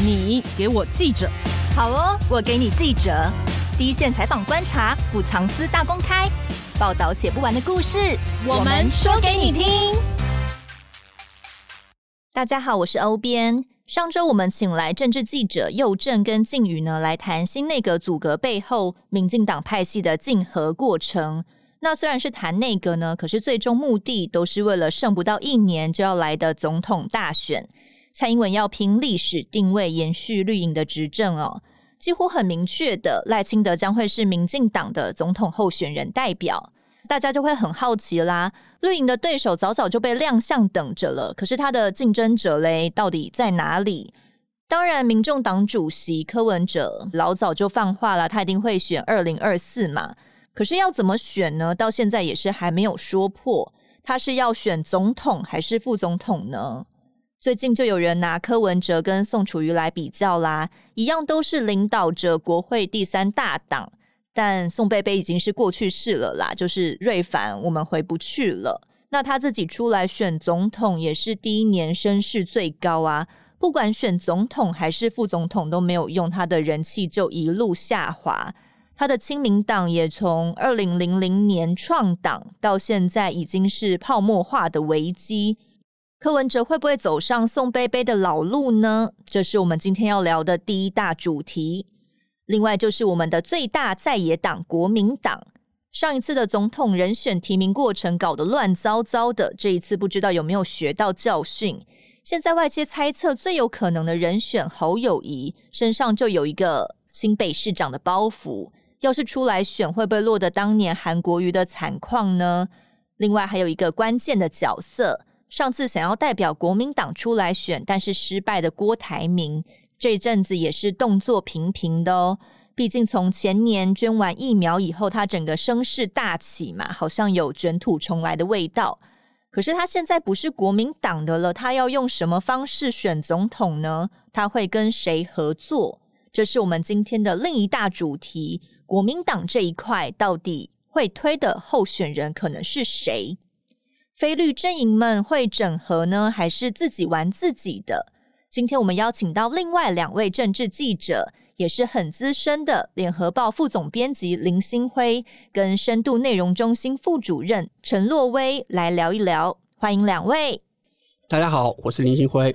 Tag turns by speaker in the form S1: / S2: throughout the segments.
S1: 你给我记者，
S2: 好哦，我给你记者，第一线采访观察，不藏私大公开，报道写不完的故事，
S1: 我们说给你听。
S2: 大家好，我是欧编。上周我们请来政治记者佑正跟靖宇呢，来谈新内阁组阁背后，民进党派系的竞合过程。那虽然是谈内阁呢，可是最终目的都是为了剩不到一年就要来的总统大选。蔡英文要凭历史定位延续绿营的执政哦，几乎很明确的，赖清德将会是民进党的总统候选人代表，大家就会很好奇啦。绿营的对手早早就被亮相等着了，可是他的竞争者嘞，到底在哪里？当然，民众党主席柯文哲老早就放话了，他一定会选二零二四嘛。可是要怎么选呢？到现在也是还没有说破，他是要选总统还是副总统呢？最近就有人拿柯文哲跟宋楚瑜来比较啦，一样都是领导着国会第三大党，但宋贝贝已经是过去式了啦，就是瑞凡，我们回不去了。那他自己出来选总统，也是第一年声势最高啊，不管选总统还是副总统都没有用，他的人气就一路下滑。他的亲民党也从二零零零年创党到现在，已经是泡沫化的危机。柯文哲会不会走上宋贝贝的老路呢？这是我们今天要聊的第一大主题。另外就是我们的最大在野党国民党，上一次的总统人选提名过程搞得乱糟糟的，这一次不知道有没有学到教训。现在外界猜测最有可能的人选侯友谊身上就有一个新北市长的包袱，要是出来选，会不会落得当年韩国瑜的惨况呢？另外还有一个关键的角色。上次想要代表国民党出来选，但是失败的郭台铭，这阵子也是动作频频的哦。毕竟从前年捐完疫苗以后，他整个声势大起嘛，好像有卷土重来的味道。可是他现在不是国民党的了，他要用什么方式选总统呢？他会跟谁合作？这是我们今天的另一大主题。国民党这一块到底会推的候选人可能是谁？非绿阵营们会整合呢，还是自己玩自己的？今天我们邀请到另外两位政治记者，也是很资深的联合报副总编辑林兴辉跟深度内容中心副主任陈洛威来聊一聊。欢迎两位。
S3: 大家好，我是林星辉。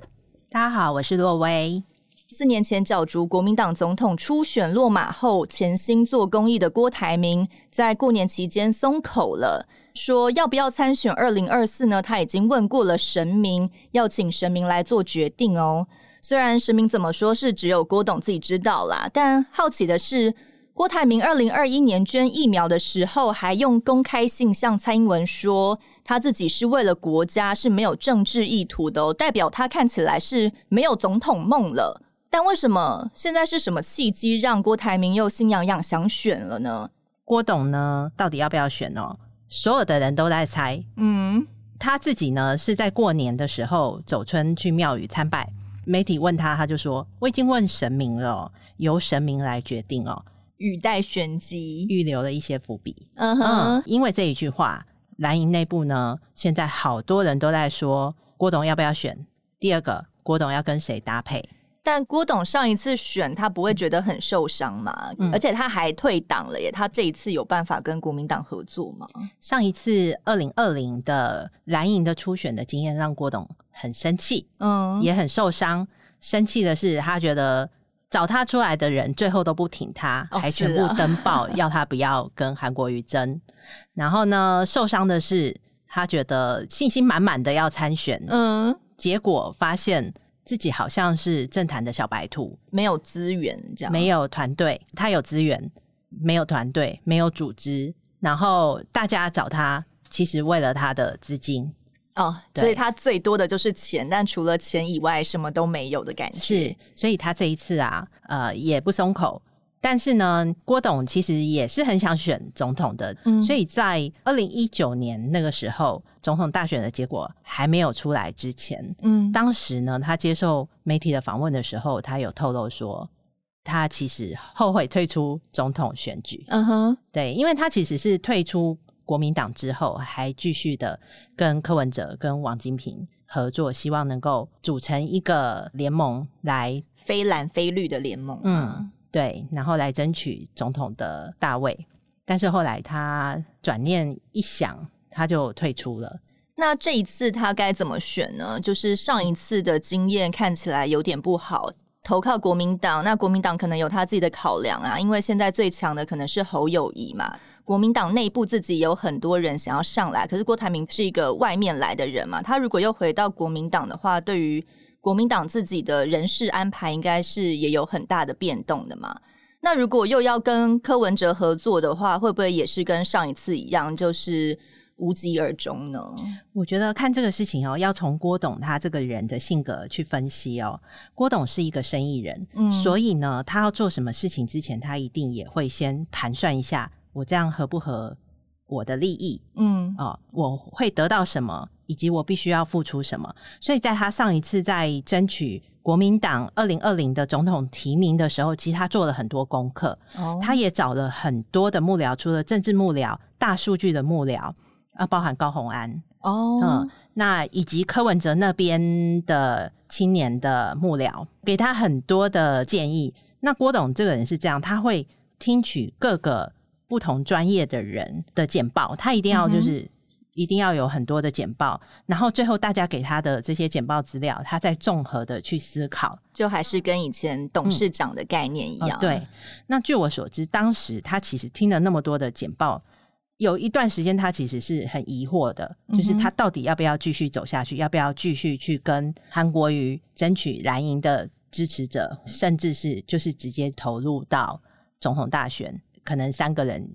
S4: 大家好，我是洛威。
S2: 四年前角逐国民党总统初选落马后，潜心做公益的郭台铭，在过年期间松口了。说要不要参选二零二四呢？他已经问过了神明，要请神明来做决定哦。虽然神明怎么说是只有郭董自己知道啦，但好奇的是，郭台铭二零二一年捐疫苗的时候，还用公开信向蔡英文说他自己是为了国家，是没有政治意图的哦，代表他看起来是没有总统梦了。但为什么现在是什么契机让郭台铭又心痒痒想选了呢？
S4: 郭董呢，到底要不要选呢？所有的人都在猜，嗯，他自己呢是在过年的时候走村去庙宇参拜，媒体问他，他就说：“我已经问神明了，由神明来决定哦。”
S2: 语带玄机，
S4: 预留了一些伏笔。
S2: 嗯哼
S4: 嗯，因为这一句话，蓝营内部呢，现在好多人都在说郭董要不要选。第二个，郭董要跟谁搭配？
S2: 但郭董上一次选，他不会觉得很受伤吗？嗯、而且他还退党了耶，他这一次有办法跟国民党合作吗？
S4: 上一次二零二零的蓝营的初选的经验，让郭董很生气，嗯，也很受伤。生气的是，他觉得找他出来的人最后都不挺他，哦、还全部登报 要他不要跟韩国瑜争。然后呢，受伤的是他觉得信心满满的要参选，嗯，结果发现。自己好像是政坛的小白兔，
S2: 没有资源，这样
S4: 没有团队。他有资源，没有团队，没有组织。然后大家找他，其实为了他的资金
S2: 哦，对所以他最多的就是钱，但除了钱以外，什么都没有的感觉。
S4: 是，所以他这一次啊，呃，也不松口。但是呢，郭董其实也是很想选总统的，嗯，所以在二零一九年那个时候，总统大选的结果还没有出来之前，嗯，当时呢，他接受媒体的访问的时候，他有透露说，他其实后悔退出总统选举，嗯哼，对，因为他其实是退出国民党之后，还继续的跟柯文哲、跟王金平合作，希望能够组成一个联盟来
S2: 非蓝非绿的联盟。
S4: 嗯，对，然后来争取总统的大位。但是后来他转念一想，他就退出了。
S2: 那这一次他该怎么选呢？就是上一次的经验看起来有点不好，投靠国民党。那国民党可能有他自己的考量啊，因为现在最强的可能是侯友宜嘛。国民党内部自己有很多人想要上来，可是郭台铭是一个外面来的人嘛，他如果又回到国民党的话，对于国民党自己的人事安排，应该是也有很大的变动的嘛。那如果又要跟柯文哲合作的话，会不会也是跟上一次一样，就是？无疾而终呢？
S4: 我觉得看这个事情哦，要从郭董他这个人的性格去分析哦。郭董是一个生意人，嗯，所以呢，他要做什么事情之前，他一定也会先盘算一下，我这样合不合我的利益？嗯，哦，我会得到什么，以及我必须要付出什么。所以在他上一次在争取国民党二零二零的总统提名的时候，其实他做了很多功课，哦，他也找了很多的幕僚，除了政治幕僚、大数据的幕僚。啊，包含高虹安哦，oh. 嗯，那以及柯文哲那边的青年的幕僚，给他很多的建议。那郭董这个人是这样，他会听取各个不同专业的人的简报，他一定要就是、mm hmm. 一定要有很多的简报，然后最后大家给他的这些简报资料，他再综合的去思考，
S2: 就还是跟以前董事长的概念一
S4: 样。对，那据我所知，当时他其实听了那么多的简报。有一段时间，他其实是很疑惑的，就是他到底要不要继续走下去，要不要继续去跟韩国瑜争取蓝营的支持者，甚至是就是直接投入到总统大选，可能三个人：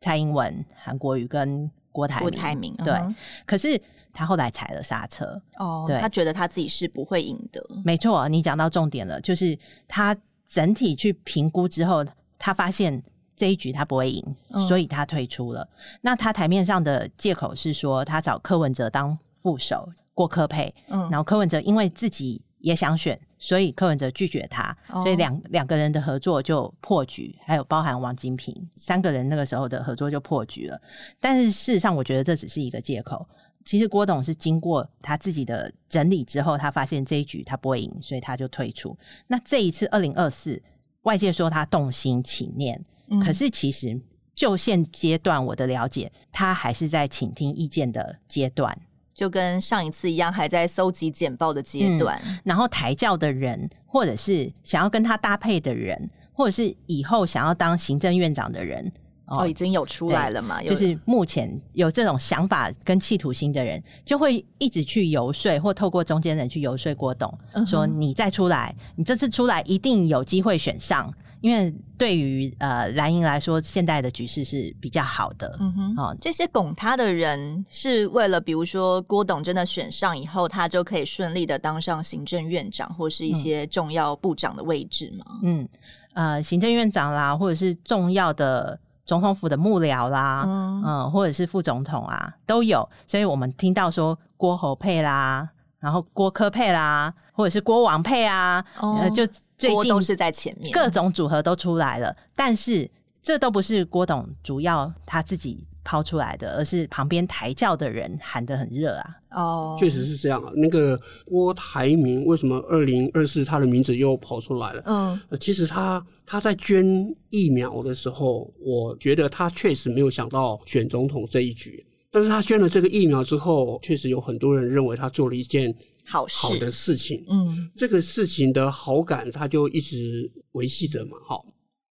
S4: 蔡英文、韩国瑜跟郭台铭。郭台铭对，嗯、可是他后来踩了刹车。
S2: 哦，对，他觉得他自己是不会赢的。
S4: 没错，你讲到重点了，就是他整体去评估之后，他发现。这一局他不会赢，嗯、所以他退出了。那他台面上的借口是说，他找柯文哲当副手，郭科配。嗯，然后柯文哲因为自己也想选，所以柯文哲拒绝他，哦、所以两两个人的合作就破局。还有包含王金平三个人那个时候的合作就破局了。但是事实上，我觉得这只是一个借口。其实郭董是经过他自己的整理之后，他发现这一局他不会赢，所以他就退出。那这一次二零二四，外界说他动心起念。可是，其实就现阶段我的了解，他还是在倾听意见的阶段，
S2: 就跟上一次一样，还在搜集简报的阶段。
S4: 嗯，然后抬轿的人，或者是想要跟他搭配的人，或者是以后想要当行政院长的人，
S2: 哦，哦，已经有出来了嘛？
S4: 就是目前有这种想法跟企图心的人，就会一直去游说，或透过中间人去游说郭董，嗯、说你再出来，你这次出来一定有机会选上。因为对于呃蓝营来说，现在的局势是比较好的。嗯哼，哦，
S2: 这些拱他的人是为了，比如说郭董真的选上以后，他就可以顺利的当上行政院长或是一些重要部长的位置吗？
S4: 嗯，呃，行政院长啦，或者是重要的总统府的幕僚啦，嗯，呃，或者是副总统啊，都有。所以我们听到说郭侯配啦，然后郭科配啦，或者是郭王配啊，哦，呃，就。最近
S2: 都是在前面，
S4: 各种组合都出来了，但是这都不是郭董主要他自己抛出来的，而是旁边抬教的人喊得很热啊。
S3: 哦，确实是这样啊。那个郭台铭为什么二零二四他的名字又跑出来了？嗯，其实他他在捐疫苗的时候，我觉得他确实没有想到选总统这一局，但是他捐了这个疫苗之后，确实有很多人认为他做了一件。好好的事情，嗯，这个事情的好感，他就一直维系着嘛。好，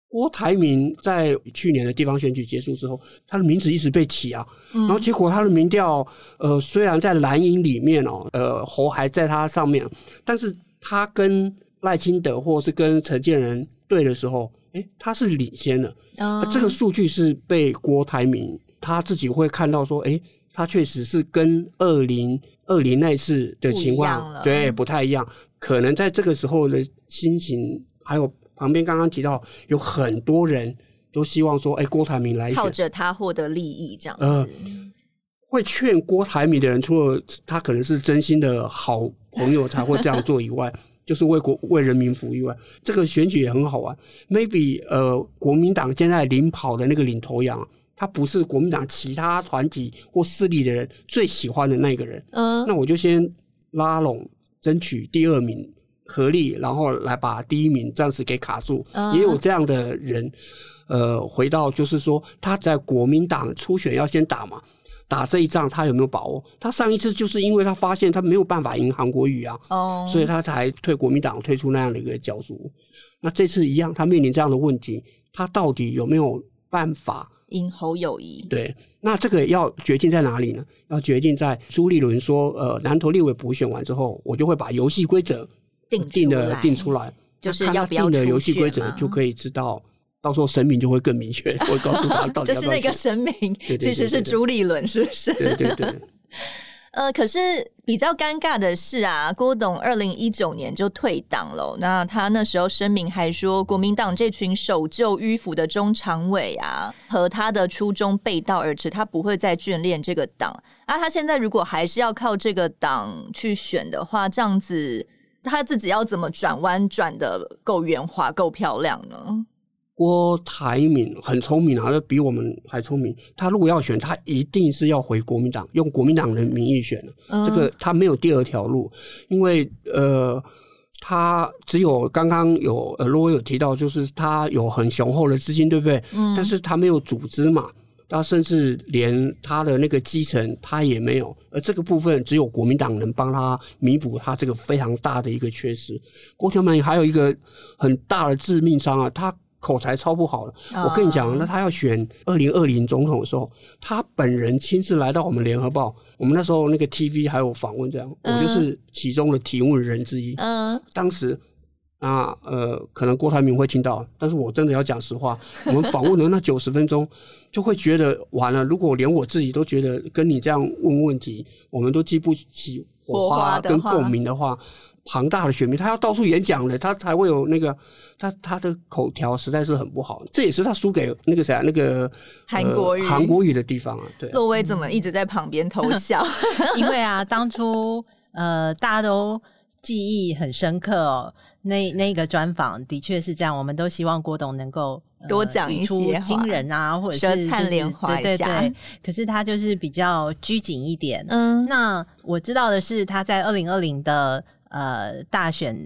S3: 郭台铭在去年的地方选举结束之后，他的名字一直被提啊，嗯，然后结果他的民调，呃，虽然在蓝营里面哦，呃，侯还在他上面，但是他跟赖清德或是跟陈建仁对的时候，诶，他是领先的，啊，这个数据是被郭台铭他自己会看到说，诶，他确实是跟二零。二零那次的情况，对，不太一样。可能在这个时候的心情，还有旁边刚刚提到，有很多人都希望说，哎，郭台铭来，
S2: 靠着他获得利益这样子。
S3: 呃，会劝郭台铭的人，除了他可能是真心的好朋友才会这样做以外，就是为国为人民服务以外，这个选举也很好玩。Maybe 呃，国民党现在领跑的那个领头羊。他不是国民党其他团体或势力的人最喜欢的那个人，嗯，那我就先拉拢，争取第二名，合力，然后来把第一名暂时给卡住。也有这样的人，呃，回到就是说他在国民党初选要先打嘛，打这一仗他有没有把握？他上一次就是因为他发现他没有办法赢韩国瑜啊，哦，所以他才退国民党，退出那样的一个角逐。那这次一样，他面临这样的问题，他到底有没有办法？
S2: 赢侯友谊？
S3: 对，那这个要决定在哪里呢？要决定在朱立伦说，呃，南投立委补选完之后，我就会把游戏规则定定的定出来，
S2: 就是要不要
S3: 定的游戏规则就可以知道，到时候神明就会更明确，我告诉他 到底。
S2: 就是那个神明，其实是朱立伦，是不是？
S3: 对对对。
S2: 呃，可是比较尴尬的是啊，郭董二零一九年就退党了。那他那时候声明还说，国民党这群守旧迂腐的中常委啊，和他的初衷背道而驰，他不会再眷恋这个党。啊，他现在如果还是要靠这个党去选的话，这样子他自己要怎么转弯转得够圆滑、够漂亮呢？
S3: 郭台铭很聪明啊，比我们还聪明。他如果要选，他一定是要回国民党，用国民党的名义选。嗯、这个他没有第二条路，因为呃，他只有刚刚有呃，罗威有提到，就是他有很雄厚的资金，对不对？嗯。但是他没有组织嘛，他甚至连他的那个基层他也没有，而这个部分只有国民党能帮他弥补他这个非常大的一个缺失。郭台铭还有一个很大的致命伤啊，他。口才超不好了，我跟你讲，那他要选二零二零总统的时候，他本人亲自来到我们联合报，我们那时候那个 TV 还有访问这样，我就是其中的提问人之一。嗯，当时啊，呃，可能郭台铭会听到，但是我真的要讲实话，我们访问了那 九十分钟，就会觉得完了。如果连我自己都觉得跟你这样问问题，我们都记不起火花跟共鸣的话。庞大的选民，他要到处演讲的，他才会有那个他他的口条实在是很不好，这也是他输给那个谁啊，那个
S2: 韩国语
S3: 韩国语的地方啊。对，
S2: 洛威怎么一直在旁边偷笑？
S4: 因为啊，当初呃大家都记忆很深刻哦，那那个专访的确是这样，我们都希望郭董能够、呃、
S2: 多讲一些
S4: 惊人啊，或者是
S2: 舌灿莲花一下。
S4: 对对对，可是他就是比较拘谨一点。嗯，那我知道的是他在二零二零的。呃，大选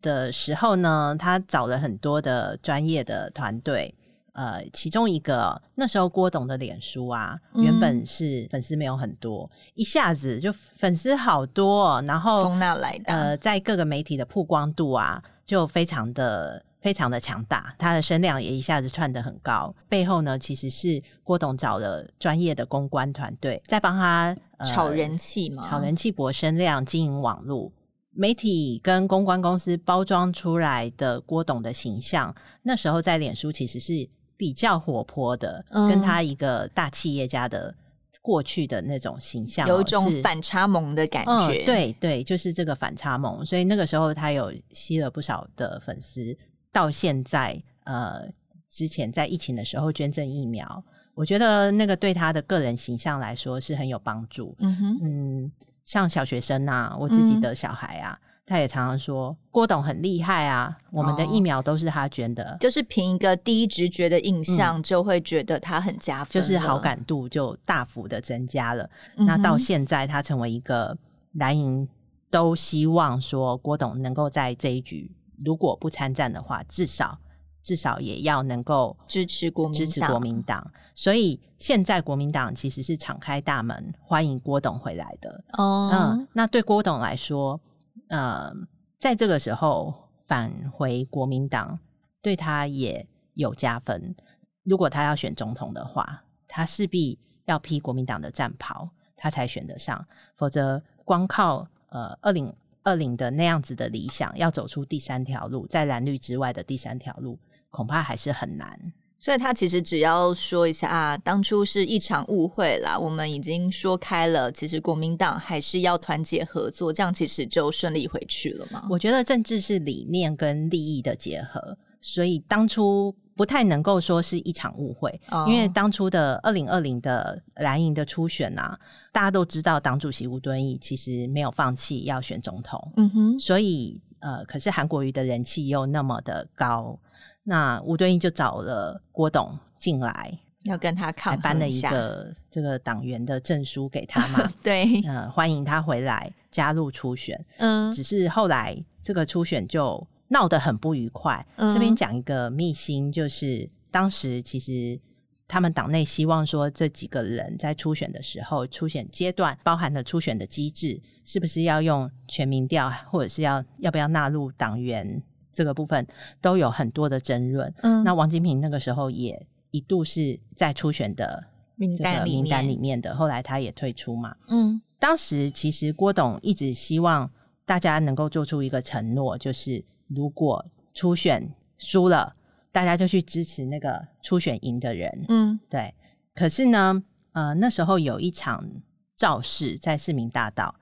S4: 的时候呢，他找了很多的专业的团队。呃，其中一个那时候郭董的脸书啊，嗯、原本是粉丝没有很多，一下子就粉丝好多，哦，然后
S2: 从哪来的？
S4: 呃，在各个媒体的曝光度啊，就非常的非常的强大，他的声量也一下子窜得很高。背后呢，其实是郭董找了专业的公关团队在帮他、呃、
S2: 炒人气嘛，
S4: 炒人气博声量，经营网络。媒体跟公关公司包装出来的郭董的形象，那时候在脸书其实是比较活泼的，嗯、跟他一个大企业家的过去的那种形象，
S2: 有一种反差萌的感觉。
S4: 嗯、对对，就是这个反差萌。所以那个时候他有吸了不少的粉丝，到现在呃，之前在疫情的时候捐赠疫苗，我觉得那个对他的个人形象来说是很有帮助。嗯哼，嗯。像小学生啊，我自己的小孩啊，嗯、他也常常说郭董很厉害啊，我们的疫苗都是他捐的，
S2: 就是凭一个第一直觉的印象，就会觉得他很加分，
S4: 就是好感度就大幅的增加了。嗯、那到现在，他成为一个蓝营都希望说郭董能够在这一局，如果不参战的话，至少。至少也要能够
S2: 支持国民党，支持国民党。
S4: 所以现在国民党其实是敞开大门欢迎郭董回来的。哦，嗯，那对郭董来说，呃，在这个时候返回国民党，对他也有加分。如果他要选总统的话，他势必要披国民党的战袍，他才选得上。否则，光靠呃二零二零的那样子的理想，要走出第三条路，在蓝绿之外的第三条路。恐怕还是很难，
S2: 所以他其实只要说一下啊，当初是一场误会啦，我们已经说开了，其实国民党还是要团结合作，这样其实就顺利回去了嘛。
S4: 我觉得政治是理念跟利益的结合，所以当初不太能够说是一场误会，哦、因为当初的二零二零的蓝营的初选啊，大家都知道党主席吴敦义其实没有放弃要选总统，嗯哼，所以呃，可是韩国瑜的人气又那么的高。那吴敦义就找了郭董进来，
S2: 要跟他抗
S4: 颁了一个这个党员的证书给他嘛？
S2: 对，
S4: 嗯、呃，欢迎他回来加入初选。
S2: 嗯，
S4: 只是后来这个初选就闹得很不愉快。嗯、这边讲一个秘辛，就是当时其实他们党内希望说，这几个人在初选的时候，初选阶段包含了初选的机制，是不是要用全民调，或者是要要不要纳入党员这个部分，都有很多的争论。嗯，那王金平那个时候也。一度是在初选的名单名单里面的，后来他也退出嘛。嗯，当时其实郭董一直希望大家能够做出一个承诺，就是如果初选输了，大家就去支持那个初选赢的人。嗯，对。可是呢，呃，那时候有一场造势在市民大道，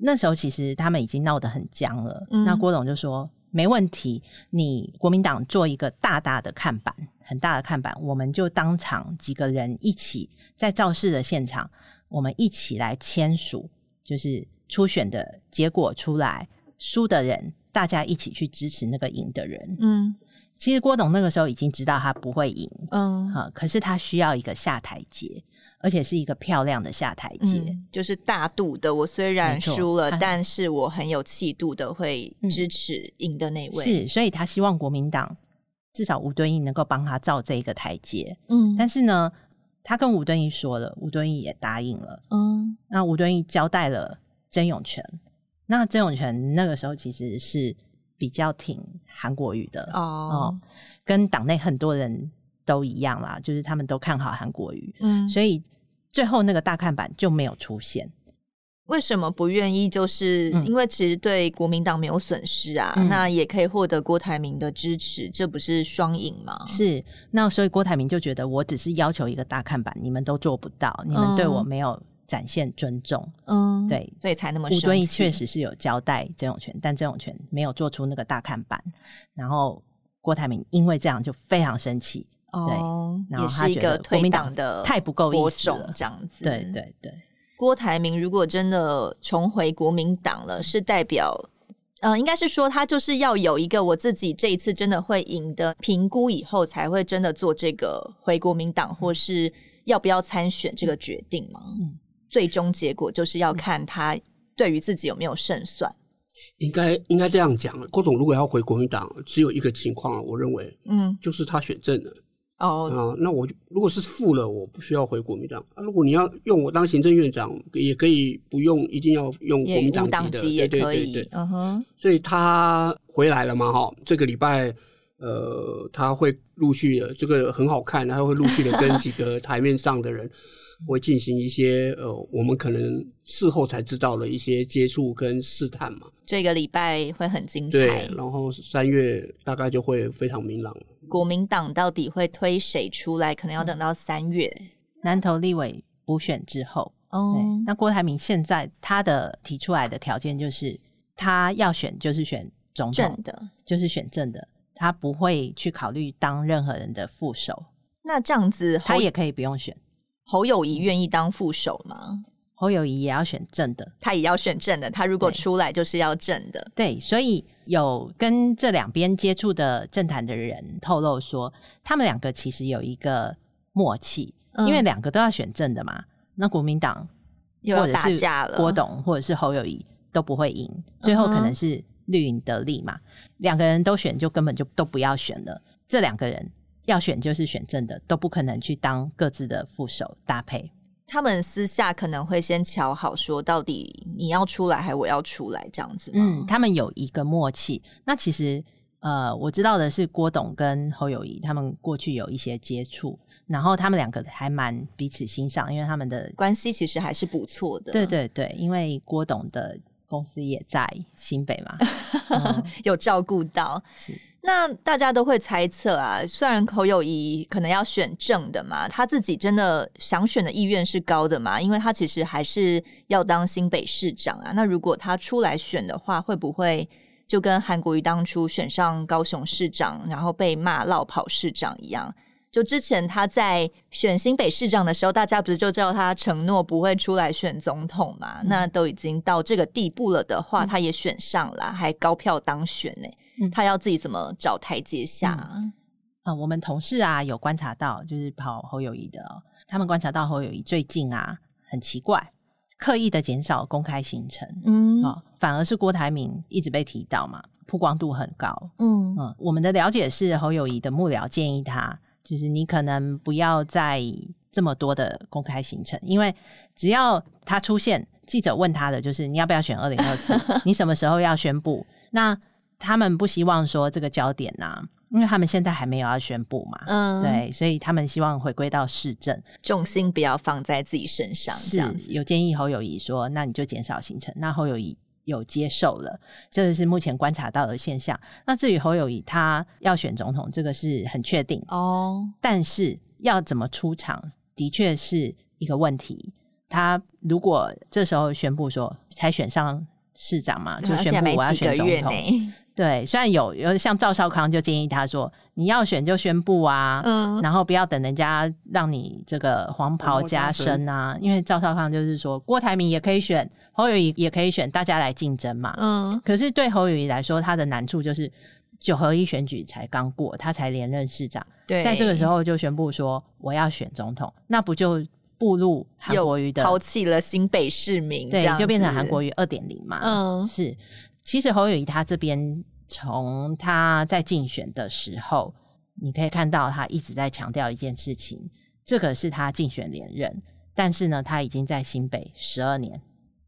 S4: 那时候其实他们已经闹得很僵了。嗯，那郭董就说。没问题，你国民党做一个大大的看板，很大的看板，我们就当场几个人一起在造势的现场，我们一起来签署，就是初选的结果出来，输的人大家一起去支持那个赢的人。嗯，其实郭董那个时候已经知道他不会赢，嗯，好，可是他需要一个下台阶。而且是一个漂亮的下台阶，
S2: 嗯，就是大度的。我虽然输了，但是我很有气度的会支持赢的那位。
S4: 是，所以他希望国民党至少吴敦义能够帮他造这一个台阶。嗯，但是呢，他跟吴敦义说了，吴敦义也答应了。嗯，那吴敦义交代了曾永权，那曾永权那个时候其实是比较挺韩国瑜的哦，哦，跟党内很多人都一样啦，就是他们都看好韩国瑜。嗯，所以。最后那个大看板就没有出现，
S2: 为什么不愿意？就是因为其实对国民党没有损失啊，嗯、那也可以获得郭台铭的支持，这不是双赢吗？
S4: 是，那所以郭台铭就觉得我只是要求一个大看板，你们都做不到，你们对我没有展现尊重，嗯，对，
S2: 所以才那么生气。
S4: 吴敦义确实是有交代曾永权，但曾永权没有做出那个大看板，然后郭台铭因为这样就非常生气。
S2: 哦，然后他觉得国民党的
S4: 太不够意思了，
S2: 这样子。
S4: 对对对，
S2: 郭台铭如果真的重回国民党了，是代表，呃，应该是说他就是要有一个我自己这一次真的会赢的评估以后，才会真的做这个回国民党或是要不要参选这个决定吗？嗯，最终结果就是要看他对于自己有没有胜算。
S3: 应该应该这样讲，郭总如果要回国民党，只有一个情况，我认为，嗯，就是他选正了。哦、oh, 啊，那我如果是负了，我不需要回国民党。啊，如果你要用我当行政院长，也可以不用，一定要用国民党籍的，对对对对。嗯哼、uh，huh. 所以他回来了嘛，哈，这个礼拜，呃，他会陆续的，这个很好看，他会陆续的跟几个台面上的人。会进行一些呃，我们可能事后才知道的一些接触跟试探嘛。
S2: 这个礼拜会很精彩。
S3: 对，然后三月大概就会非常明朗。
S2: 国民党到底会推谁出来？可能要等到三月、嗯、
S4: 南投立委补选之后。哦，那郭台铭现在他的提出来的条件就是，他要选就是选总
S2: 统的，
S4: 就是选正的，他不会去考虑当任何人的副手。
S2: 那这样子，
S4: 他也可以不用选。
S2: 侯友谊愿意当副手吗？
S4: 侯友谊也要选正的，
S2: 他也要选正的。他如果出来就是要正的。
S4: 对，对，所以有跟这两边接触的政坛的人透露说，他们两个其实有一个默契，嗯、因为两个都要选正的嘛。那国民党
S2: 又要打架了，
S4: 郭董或者是侯友谊都不会赢，最后可能是绿营得利嘛。两、个人都选，就根本就都不要选了。这两个人。要选就是选正的，都不可能去当各自的副手搭配。
S2: 他们私下可能会先瞧好，说到底你要出来还是我要出来这样子。
S4: 嗯，他们有一个默契。那其实呃，我知道的是郭董跟侯友谊他们过去有一些接触，然后他们两个还蛮彼此欣赏，因为他们的
S2: 关系其实还是不错的。
S4: 对对对，因为郭董的公司也在新北嘛，
S2: 嗯、有照顾到是。那大家都会猜测啊，虽然侯友谊可能要选正的嘛，他自己真的想选的意愿是高的嘛？因为他其实还是要当新北市长啊。那如果他出来选的话，会不会就跟韩国瑜当初选上高雄市长，然后被骂落跑市长一样？就之前他在选新北市长的时候，大家不是就叫他承诺不会出来选总统嘛？嗯、那都已经到这个地步了的话，他也选上了，还高票当选呢、欸。他要自己怎么找台阶下？
S4: 啊，我们同事啊有观察到，就是跑侯友谊的，他们观察到侯友谊最近啊很奇怪，刻意的减少公开行程，嗯，啊，反而是郭台铭一直被提到嘛，曝光度很高，嗯。嗯，我们的了解是侯友谊的幕僚建议他，就是你可能不要再这么多的公开行程，因为只要他出现，记者问他的就是你要不要选二零二四，你什么时候要宣布？那他们不希望说这个焦点呐、啊，因为他们现在还没有要宣布嘛，嗯，对，所以他们希望回归到市政，
S2: 重心不要放在自己身上，
S4: 是这样子。有建议侯友谊说，那你就减少行程，那侯友谊有接受了，这个是目前观察到的现象。那至于侯友谊他要选总统，这个是很确定哦，但是要怎么出场，的确是一个问题。他如果这时候宣布说才选上市长嘛，就宣布我要选总统。对，虽然有有像赵少康就建议他说，你要选就宣布啊，嗯，然后不要等人家让你这个黄袍加身啊。因为赵少康就是说，郭台铭也可以选，侯友谊也可以选，大家来竞争嘛。嗯，可是对侯友谊来说，他的难处就是九合一选举才刚过，他才连任市长，对，在这个时候就宣布说我要选总统，那不就步入韩国瑜的
S2: 抛弃了新北市民，
S4: 对，就变成韩国瑜二点零嘛。嗯，是。其实侯友宜他这边从他在竞选的时候，你可以看到他一直在强调一件事情，这个是他竞选连任，但是呢，他已经在新北十二年，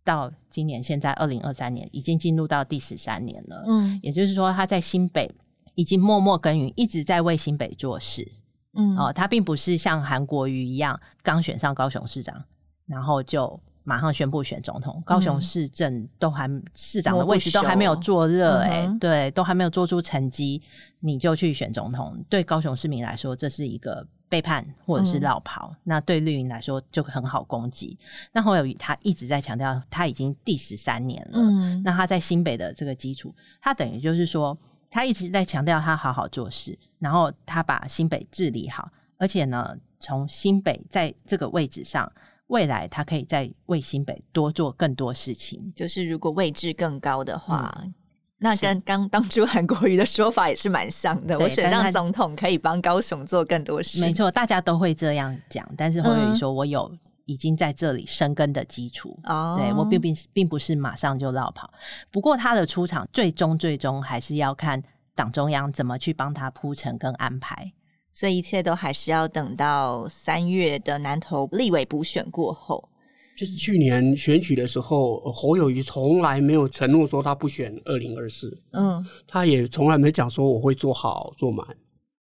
S4: 到今年现在二零二三年，已经进入到第十三年了。嗯，也就是说他在新北已经默默耕耘，一直在为新北做事。嗯，哦，他并不是像韩国瑜一样刚选上高雄市长，然后就。马上宣布选总统，高雄市政都还、嗯、市长的位置都还没有坐热，哎，对，都还没有做出成绩，你就去选总统，对高雄市民来说，这是一个背叛或者是绕跑。嗯、那对绿营来说就很好攻击。那侯友宜他一直在强调，他已经第十三年了。嗯，那他在新北的这个基础，他等于就是说，他一直在强调他好好做事，然后他把新北治理好，而且呢，从新北在这个位置上。未来他可以在为新北多做更多事情，
S2: 就是如果位置更高的话，嗯、那跟刚 当初韩国瑜的说法也是蛮像的。我选上总统可以帮高雄做更多事，
S4: 没错，大家都会这样讲。但是侯友宜说，我有已经在这里生根的基础，哦、嗯，对我并并并不是马上就落跑。不过他的出场，最终最终还是要看党中央怎么去帮他铺陈跟安排。
S2: 所以一切都还是要等到三月的南投立委补选过后。
S3: 就是去年选举的时候，侯友谊从来没有承诺说他不选二零二四。嗯，他也从来没讲说我会做好做满，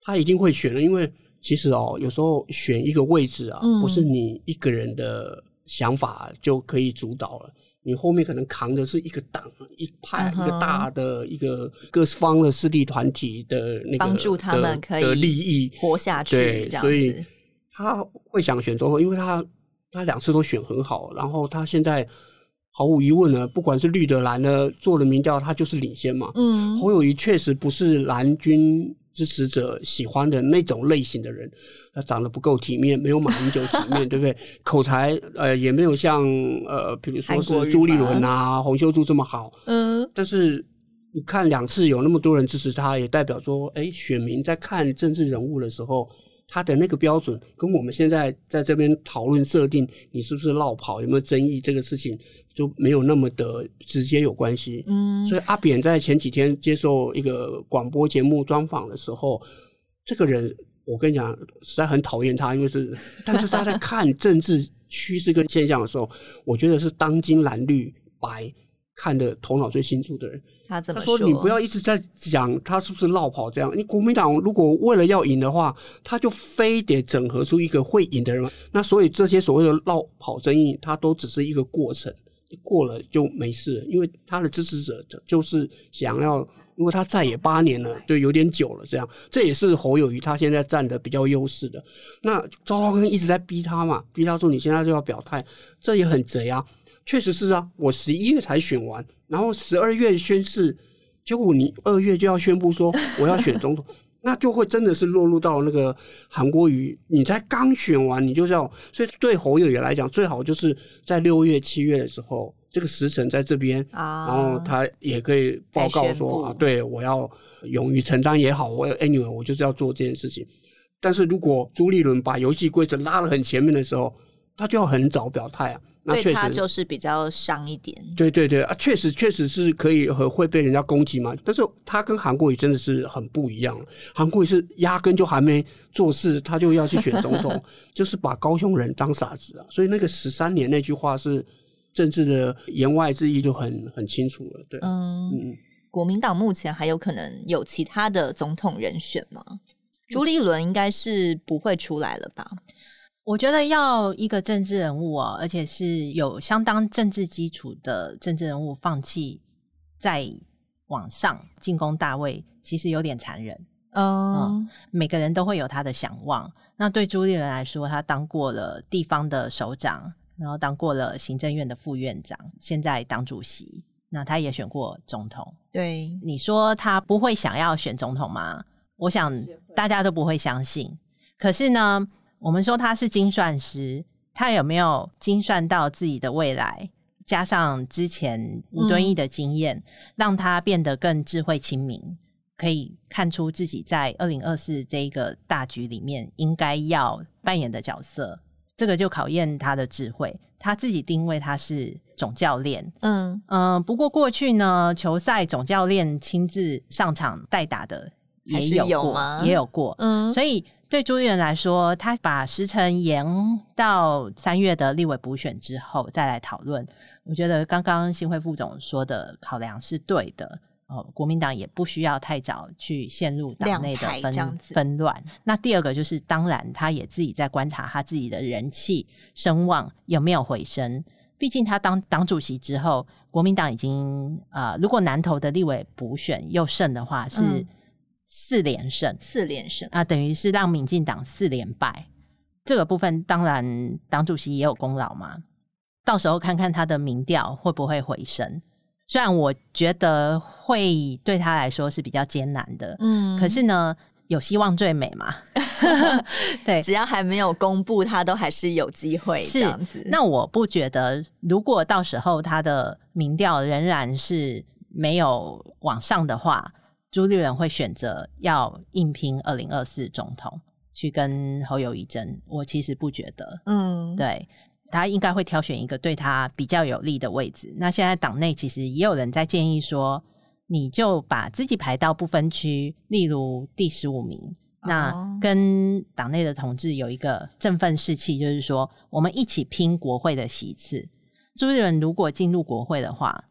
S3: 他一定会选的。因为其实哦，有时候选一个位置啊，不是你一个人的想法就可以主导了。你后面可能扛的是一个党、一派、uh. 一个大的一个各方的势力团体的那个
S2: 帮助他们可以
S3: 的利益
S2: 活下去。
S3: 对，所以他会想选总统，因为他他两次都选很好，然后他现在毫无疑问呢，不管是绿的蓝的做了民调，他就是领先嘛。嗯，侯友谊确实不是蓝军。支持者喜欢的那种类型的人，他长得不够体面，没有马英九体面，对不对？口才呃也没有像呃，比如说是朱立伦啊、洪秀柱这么好。嗯，但是你看两次有那么多人支持他，也代表说，哎，选民在看政治人物的时候。他的那个标准跟我们现在在这边讨论设定你是不是落跑有没有争议这个事情就没有那么的直接有关系。嗯，所以阿扁在前几天接受一个广播节目专访的时候，这个人我跟你讲实在很讨厌他，因为是，但是他在看政治趋势跟现象的时候，我觉得是当今蓝绿白。看的头脑最清楚的人，
S2: 他怎么说？
S3: 他说：“你不要一直在讲他是不是落跑这样。你国民党如果为了要赢的话，他就非得整合出一个会赢的人。那所以这些所谓的落跑争议，它都只是一个过程，过了就没事了。因为他的支持者就是想要，因为他在野八年了，就有点久了。这样，这也是侯友谊他现在占的比较优势的。那赵少康一直在逼他嘛，逼他说你现在就要表态，这也很贼啊。”确实是啊，我十一月才选完，然后十二月宣誓，结果你二月就要宣布说 我要选总统，那就会真的是落入到那个韩国瑜，你才刚选完，你就要，所以对侯友宜来讲，最好就是在六月、七月的时候这个时辰在这边啊，然后他也可以报告说啊，对，我要勇于承担也好，我 anyway 我就是要做这件事情。但是如果朱立伦把游戏规则拉得很前面的时候，他就要很早表态啊。那确实
S2: 对他就是比较伤一点。
S3: 对对对啊，确实确实是可以和会被人家攻击嘛。但是他跟韩国瑜真的是很不一样。韩国瑜是压根就还没做事，他就要去选总统，就是把高雄人当傻子啊。所以那个十三年那句话是政治的言外之意就很很清楚了。对，嗯嗯。
S2: 国民党目前还有可能有其他的总统人选吗？朱立伦应该是不会出来了吧？
S4: 我觉得要一个政治人物哦，而且是有相当政治基础的政治人物，放弃再往上进攻大卫，其实有点残忍。嗯，嗯，每个人都会有他的想望。那对朱立伦来说，他当过了地方的首长，然后当过了行政院的副院长，现在当主席，那他也选过总统。
S2: 对，
S4: 你说他不会想要选总统吗？我想大家都不会相信。可是呢，我们说他是精算师，他有没有精算到自己的未来？加上之前吴敦义的经验，嗯、让他变得更智慧清明，可以看出自己在二零二四这一个大局里面应该要扮演的角色。这个就考验他的智慧。他自己定位他是总教练，嗯嗯、呃。不过过去呢，球赛总教练亲自上场代打的也有过，有？也有过。嗯，所以。对朱立伦来说，他把时程延到三月的立委补选之后再来讨论，我觉得刚刚新会副总说的考量是对的。哦，国民党也不需要太早去陷入党内的纷纷乱。那第二个就是，当然他也自己在观察他自己的人气声望有没有回升。毕竟他当党主席之后，国民党已经啊、呃，如果南投的立委补选又胜的话，是。嗯四连胜，
S2: 四连胜
S4: 啊，等于是让民进党四连败。这个部分当然党主席也有功劳嘛。到时候看看他的民调会不会回升。虽然我觉得会对他来说是比较艰难的，嗯，可是呢，有希望最美嘛。对，
S2: 只要还没有公布，他都还是有机会这样子。
S4: 那我不觉得，如果到时候他的民调仍然是没有往上的话。朱立伦会选择要硬拼二零二四总统，去跟侯友谊争。我其实不觉得，嗯，对，他应该会挑选一个对他比较有利的位置。那现在党内其实也有人在建议说，你就把自己排到不分区，例如第十五名，那跟党内的同志有一个振奋士气，就是说我们一起拼国会的席次。朱立伦如果进入国会的话，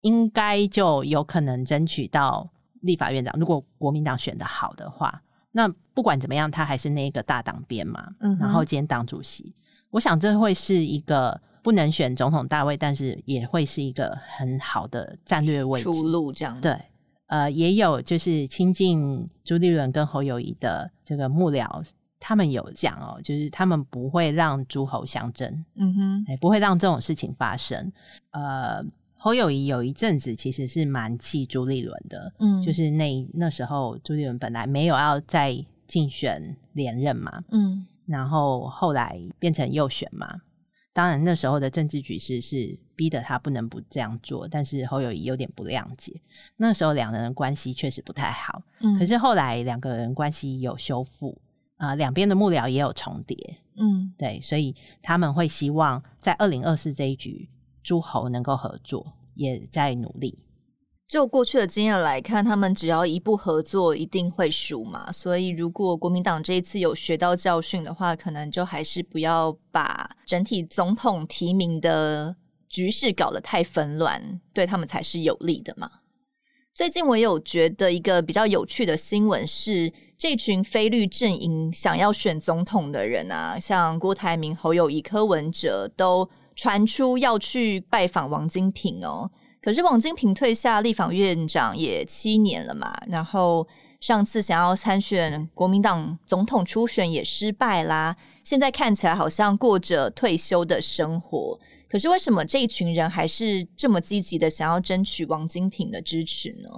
S4: 应该就有可能争取到。立法院长，如果国民党选得好的话，那不管怎么样，他还是那个大党鞭嘛。嗯，然后兼党主席，我想这会是一个不能选总统大位，但是也会是一个很好的战略位置
S2: 出路。这样
S4: 对，呃，也有就是亲近朱立伦跟侯友宜的这个幕僚，他们有讲哦，就是他们不会让诸侯相争，嗯哼，也不会让这种事情发生，呃。侯友谊有一阵子其实是蛮气朱立伦的，嗯，就是那那时候朱立伦本来没有要再竞选连任嘛，嗯，然后后来变成右选嘛，当然那时候的政治局势是逼得他不能不这样做，但是侯友谊有点不谅解，那时候两个人关系确实不太好，嗯，可是后来两个人关系有修复，啊、呃，两边的幕僚也有重叠，嗯，对，所以他们会希望在二零二四这一局。诸侯能够合作，也在努力。
S2: 就过去的经验来看，他们只要一不合作，一定会输嘛。所以，如果国民党这一次有学到教训的话，可能就还是不要把整体总统提名的局势搞得太纷乱，对他们才是有利的嘛。最近我有觉得一个比较有趣的新闻是，这群非绿阵营想要选总统的人啊，像郭台铭、侯友宜、柯文哲都。传出要去拜访王金平哦，可是王金平退下立法院长也七年了嘛，然后上次想要参选国民党总统初选也失败啦，现在看起来好像过着退休的生活。可是为什么这一群人还是这么积极的想要争取王金平的支持呢？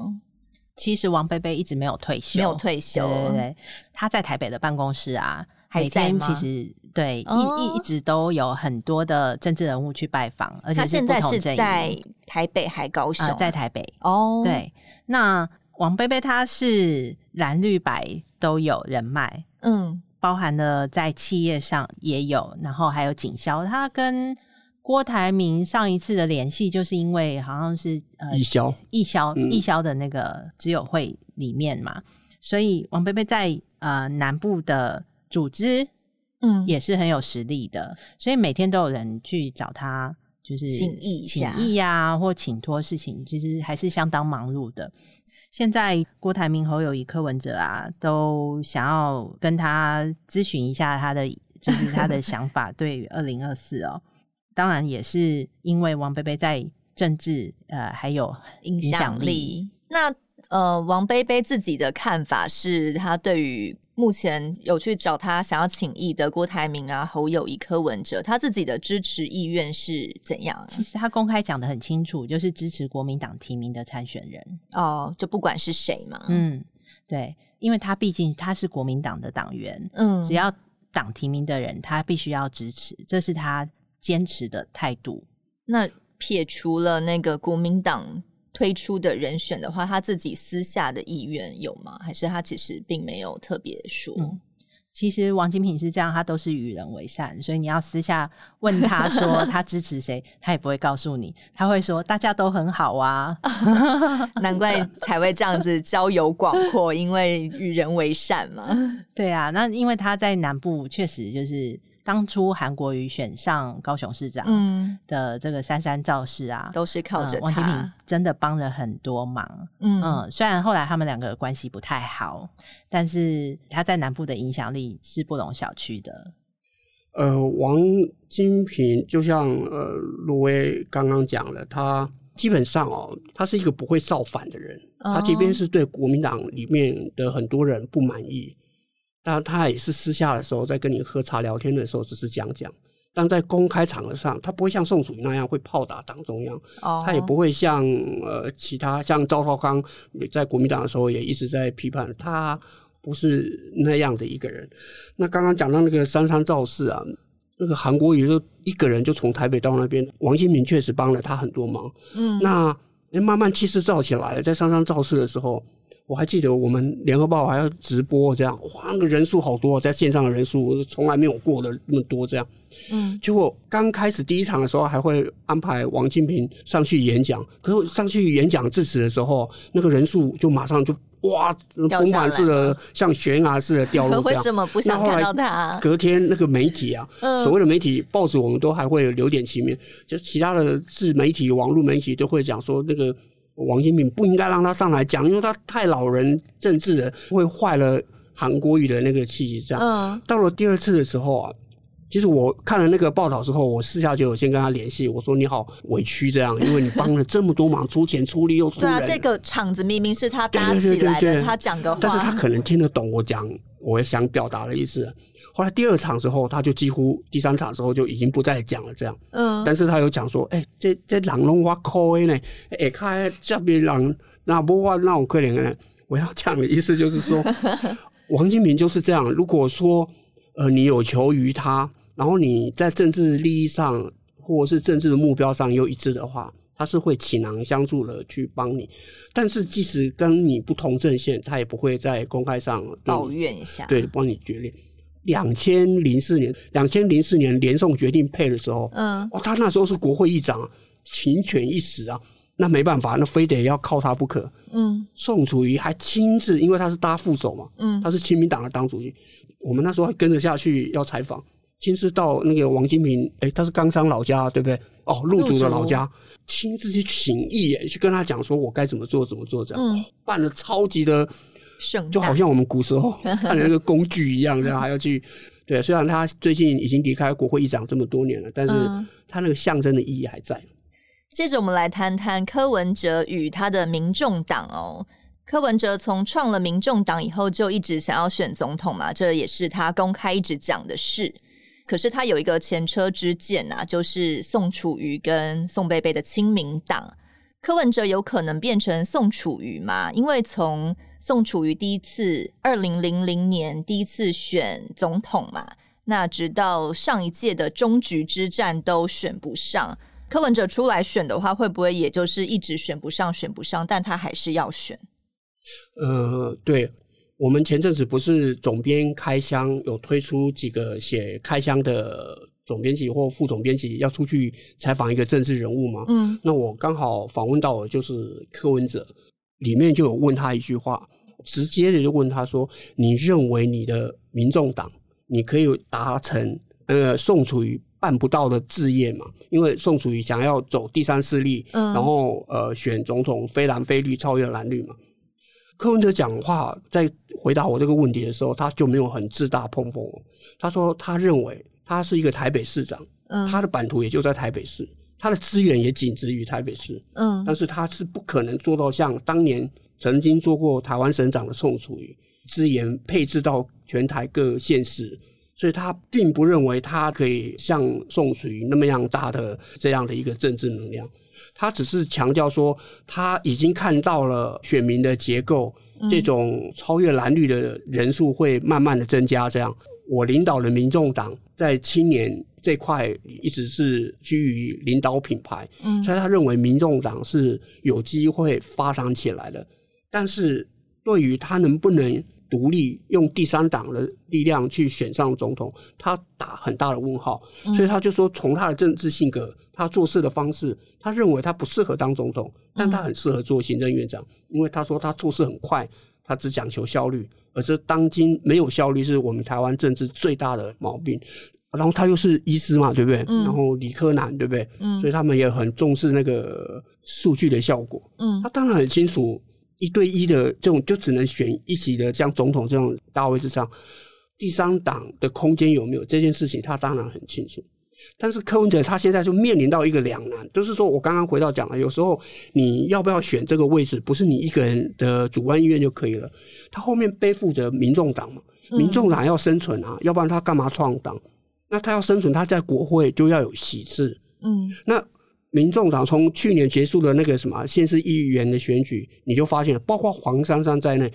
S4: 其实王贝贝一直没有退休，
S2: 没有退休，
S4: 对对对，他在台北的办公室啊。每天其实对、哦、一一直都有很多的政治人物去拜访，而且是不同阵营。他现在是
S2: 在台北还高雄？呃、
S4: 在台北
S2: 哦。
S4: 对，那王贝贝他是蓝绿白都有人脉，嗯，包含了在企业上也有，然后还有警消，他跟。郭台铭上一次的联系，就是因为好像是呃
S3: 义消
S4: 义消义消的那个执友会里面嘛，所以王贝贝在呃南部的组织，嗯，也是很有实力的，所以每天都有人去找他，就是
S2: 请意
S4: 请意呀，或请托事情，其实还是相当忙碌的。现在郭台铭、侯友谊、柯文哲啊，都想要跟他咨询一下他的，就是他的想法，对于二零二四哦。当然也是因为王贝贝在政治呃还有影响力。力
S2: 那呃，王贝贝自己的看法是他对于目前有去找他想要请益的郭台铭啊、侯友宜、柯文哲，他自己的支持意愿是怎样？
S4: 其实他公开讲的很清楚，就是支持国民党提名的参选人
S2: 哦，就不管是谁嘛。
S4: 嗯，对，因为他毕竟他是国民党的党员，嗯，只要党提名的人，他必须要支持，这是他。坚持的态度。
S2: 那撇除了那个国民党推出的人选的话，他自己私下的意愿有吗？还是他其实并没有特别说？嗯
S4: 其实王金平是这样，他都是与人为善，所以你要私下问他说 他支持谁，他也不会告诉你，他会说大家都很好啊
S2: 难怪才会这样子交友广阔，因为与人为善嘛。
S4: 对啊，那因为他在南部确实就是。当初韩国瑜选上高雄市长的这个三山造势啊，
S2: 都是靠着他。
S4: 王金平真的帮了很多忙。嗯嗯，虽然后来他们两个关系不太好，但是他在南部的影响力是不容小觑的。
S3: 呃，王金平就像呃罗威刚刚讲了，他基本上哦，他是一个不会造反的人。哦、他即便是对国民党里面的很多人不满意。那他也是私下的时候，在跟你喝茶聊天的时候，只是讲讲；但在公开场合上，他不会像宋楚瑜那样会炮打党中央。哦，他也不会像呃其他像赵少康在国民党的时候也一直在批判他，不是那样的一个人。那刚刚讲到那个三山造势啊，那个韩国瑜就一个人就从台北到那边，王金平确实帮了他很多忙。嗯，那慢慢气势造起来了，在三山造势的时候。我还记得我们联合报还要直播这样，哇，那个人数好多，在线上的人数从来没有过的那么多这样。嗯，结果刚开始第一场的时候还会安排王金平上去演讲，可是上去演讲致辞的时候，那个人数就马上就哇，崩盘似的，像悬崖似的掉落。
S2: 为什么不想看到他？
S3: 隔天那个媒体啊，嗯、所谓的媒体报纸，我们都还会留点情面，就其他的自媒体、网络媒体都会讲说那个。王金平不应该让他上台讲，因为他太老人政治了，会坏了韩国语的那个气息。这样，嗯，到了第二次的时候啊，其实我看了那个报道之后，我私下就有先跟他联系，我说你好委屈这样，因为你帮了这么多忙，出钱出力又出人。
S2: 对啊，这个场子明明是他搭起来的，对对对对对，他讲的话，
S3: 但是他可能听得懂我讲，我想表达的意思。后来第二场之后，他就几乎第三场之后就已经不再讲了，这样。嗯。但是他有讲说，哎、欸，这这人拢我扣的呢，哎、欸，看这边人那不话那我可怜呢。我要讲的意思就是说，王金平就是这样。如果说呃你有求于他，然后你在政治利益上或者是政治的目标上又一致的话，他是会倾囊相助的去帮你。但是即使跟你不同阵线，他也不会在公开上
S2: 抱怨一下，
S3: 对，帮你决裂。两千零四年，两千零四年连宋决定配的时候，嗯，哦，他那时候是国会议长，情权一时啊，那没办法，那非得要靠他不可。嗯，宋楚瑜还亲自，因为他是搭副手嘛，嗯，他是亲民党的党主席，我们那时候还跟着下去要采访，亲自到那个王金平，哎、欸、他是冈山老家，对不对？哦，路竹的老家，亲自去请益，去跟他讲说我该怎么做，怎么做这样，嗯，办了超级的。就好像我们古时候 看的那个工具一样，这样 还要去。对，虽然他最近已经离开国会议长这么多年了，但是他那个象征的意义还在。
S2: 接着我们来谈谈柯文哲与他的民众党哦。柯文哲从创了民众党以后，就一直想要选总统嘛，这也是他公开一直讲的事。可是他有一个前车之鉴啊，就是宋楚瑜跟宋贝贝的亲民党。柯文哲有可能变成宋楚瑜吗？因为从宋楚瑜第一次二零零零年第一次选总统嘛，那直到上一届的终局之战都选不上。柯文哲出来选的话，会不会也就是一直选不上、选不上？但他还是要选。
S3: 呃，对，我们前阵子不是总编开箱有推出几个写开箱的总编辑或副总编辑要出去采访一个政治人物吗？嗯，那我刚好访问到的就是柯文哲，里面就有问他一句话，直接的就问他说：“你认为你的民众党，你可以达成呃宋楚瑜？”办不到的志业嘛，因为宋楚瑜想要走第三势力，嗯，然后呃选总统非蓝非绿超越蓝绿嘛。柯文哲讲话在回答我这个问题的时候，他就没有很自大膨风。他说他认为他是一个台北市长，嗯，他的版图也就在台北市，他的资源也仅止于台北市，嗯，但是他是不可能做到像当年曾经做过台湾省长的宋楚瑜，资源配置到全台各县市。所以他并不认为他可以像宋楚瑜那么样大的这样的一个政治能量，他只是强调说他已经看到了选民的结构，这种超越蓝绿的人数会慢慢的增加。这样，我领导的民众党在青年这块一直是居于领导品牌，嗯，所以他认为民众党是有机会发展起来的。但是对于他能不能独立用第三党的力量去选上总统，他打很大的问号，所以他就说，从他的政治性格，他做事的方式，他认为他不适合当总统，但他很适合做行政院长，因为他说他做事很快，他只讲求效率，而这当今没有效率是我们台湾政治最大的毛病。然后他又是医师嘛，对不对？然后理科男，对不对？所以他们也很重视那个数据的效果。嗯他当然很清楚。一对一的这种就只能选一席的，像总统这种大位置上，第三党的空间有没有这件事情，他当然很清楚。但是柯文哲他现在就面临到一个两难，就是说我刚刚回到讲了，有时候你要不要选这个位置，不是你一个人的主观意愿就可以了。他后面背负着民众党嘛，民众党要生存啊，要不然他干嘛创党？那他要生存，他在国会就要有席次。嗯，那。民众党从去年结束的那个什么县市议员的选举，你就发现了，包括黄珊珊在内，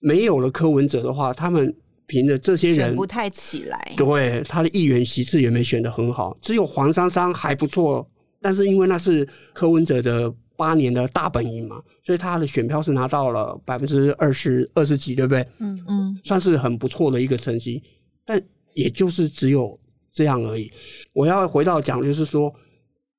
S3: 没有了柯文哲的话，他们凭着这些人
S2: 选不太起来。
S3: 对，他的议员席次也没选得很好，只有黄珊珊还不错，但是因为那是柯文哲的八年的大本营嘛，所以他的选票是拿到了百分之二十二十几，对不对？嗯嗯，算是很不错的一个成绩，但也就是只有这样而已。我要回到讲，就是说。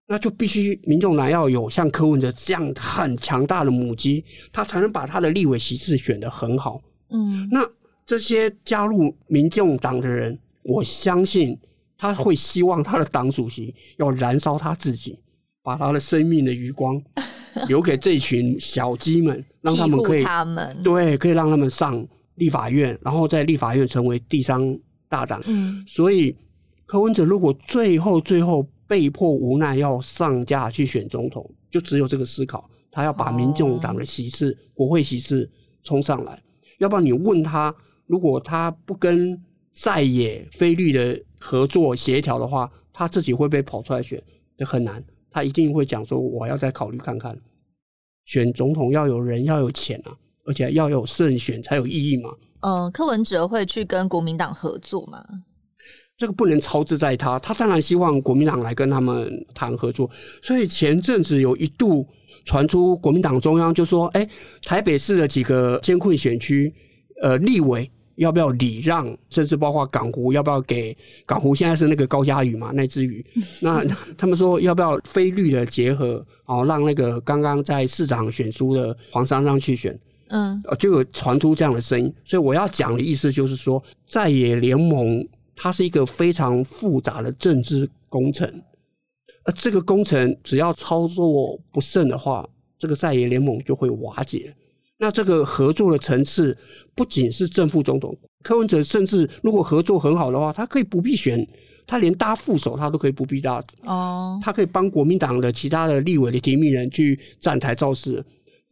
S3: 那就必须民众党要有像柯文哲这样很强大的母鸡，他才能把他的立委席次选得很好。嗯，那这些加入民众党的人，我相信他会希望他的党主席要燃烧他自己，把他的生命的余光 留给这群小鸡们，让他们可以
S2: 他们
S3: 对，可以让他们上立法院，然后在立法院成为第三大党。嗯，所以柯文哲如果最后最后。被迫无奈要上架去选总统，就只有这个思考。他要把民众党的席次、国会席次冲上来，要不然你问他，如果他不跟在野非绿的合作协调的话，他自己会被跑出来选，这很难。他一定会讲说：“我要再考虑看看。”选总统要有人，要有钱啊，而且要有胜选才有意义嘛。
S2: 嗯，柯文哲会去跟国民党合作吗？
S3: 这个不能操之在他，他当然希望国民党来跟他们谈合作。所以前阵子有一度传出国民党中央就说：“哎，台北市的几个艰困选区，呃，立委要不要礼让？甚至包括港湖，要不要给港湖？现在是那个高嘉瑜嘛，那只鱼。那 他们说要不要非绿的结合？哦，让那个刚刚在市长选输的黄珊珊去选。嗯，就有传出这样的声音。所以我要讲的意思就是说，在野联盟。它是一个非常复杂的政治工程，而这个工程只要操作不慎的话，这个在野联盟就会瓦解。那这个合作的层次不仅是正副总统柯文哲，甚至如果合作很好的话，他可以不必选，他连搭副手他都可以不必搭。哦，他可以帮国民党的其他的立委的提名人去站台造势，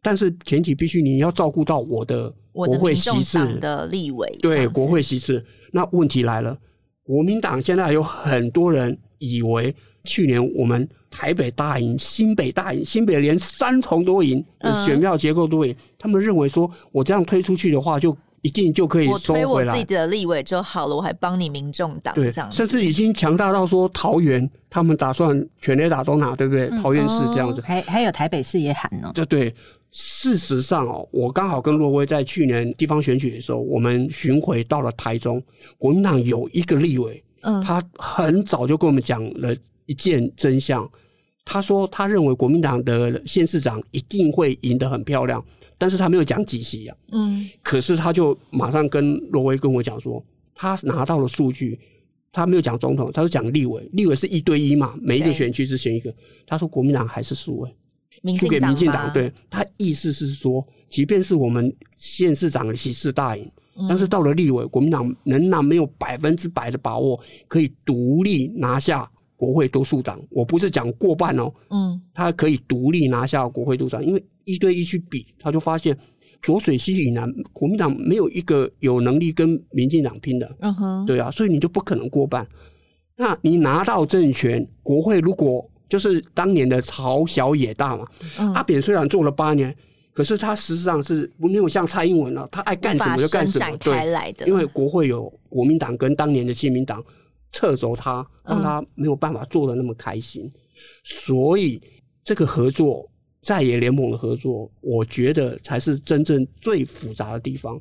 S3: 但是前提必须你要照顾到我的国会席次
S2: 的，的立委，
S3: 对国会席次。那问题来了。国民党现在有很多人以为去年我们台北大赢，新北大赢，新北连三重都赢，选票结构都赢，他们认为说我这样推出去的话就。一定就可以收回来。
S2: 我推我自己的立委就好了，我还帮你民众党这样，
S3: 甚至已经强大到说桃园他们打算全力打都拿，对不对？嗯、桃园市这样子，
S4: 还还有台北市也喊呢。
S3: 对对，事实上哦，我刚好跟洛威在去年地方选举的时候，我们巡回到了台中，国民党有一个立委，嗯，他很早就跟我们讲了一件真相，他说他认为国民党的县市长一定会赢得很漂亮。但是他没有讲几席啊，嗯，可是他就马上跟罗威跟我讲说，他拿到了数据，他没有讲总统，他是讲立委，立委是一对一嘛，每一个选区只选一个，他说国民党还是输位，输给民进党，对，他意思是说，即便是我们县市长的席次大赢，但是到了立委，国民党仍然没有百分之百的把握可以独立拿下国会多数党，我不是讲过半哦，嗯，他可以独立拿下国会多数党，因为。一对一去比，他就发现浊水溪以南国民党没有一个有能力跟民进党拼的，嗯哼，对啊，所以你就不可能过半。那你拿到政权，国会如果就是当年的朝小野大嘛，嗯、阿扁虽然做了八年，可是他实际上是没有像蔡英文了，他爱干什么就干什么，对，因为国会有国民党跟当年的亲民党掣肘他，让他没有办法做的那么开心，嗯、所以这个合作。在野联盟的合作，我觉得才是真正最复杂的地方。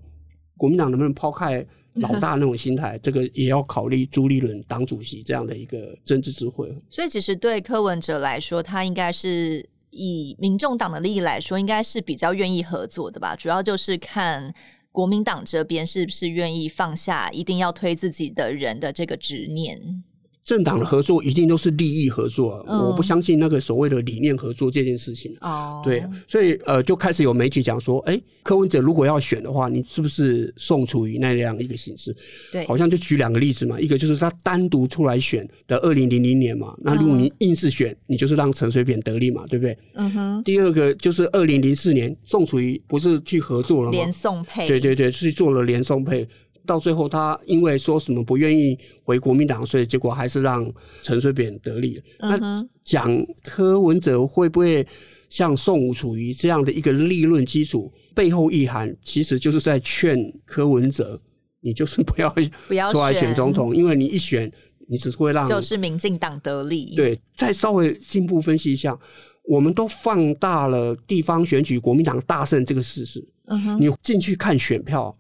S3: 国民党能不能抛开老大那种心态，这个也要考虑朱立伦党主席这样的一个政治智慧。
S2: 所以，其实对柯文哲来说，他应该是以民众党的利益来说，应该是比较愿意合作的吧。主要就是看国民党这边是不是愿意放下一定要推自己的人的这个执念。
S3: 政党的合作一定都是利益合作，嗯、我不相信那个所谓的理念合作这件事情。哦，对，所以呃，就开始有媒体讲说，哎，柯文哲如果要选的话，你是不是宋楚瑜那样一个形式？
S2: 对，
S3: 好像就举两个例子嘛，一个就是他单独出来选的二零零零年嘛，那如果你硬是选，你就是让陈水扁得利嘛，对不对？嗯哼。第二个就是二零零四年，宋楚瑜不是去合作了吗？
S2: 连宋配。
S3: 对对对，是做了连宋配。到最后，他因为说什么不愿意回国民党，所以结果还是让陈水扁得利了。嗯、那讲柯文哲会不会像宋楚瑜这样的一个立论基础，背后意涵其实就是在劝柯文哲，你就是不要不要出来选总统，因为你一选，你只是会让
S2: 就是民进党得利。
S3: 对，再稍微进一步分析一下，我们都放大了地方选举国民党大胜这个事实。嗯哼，你进去看选票。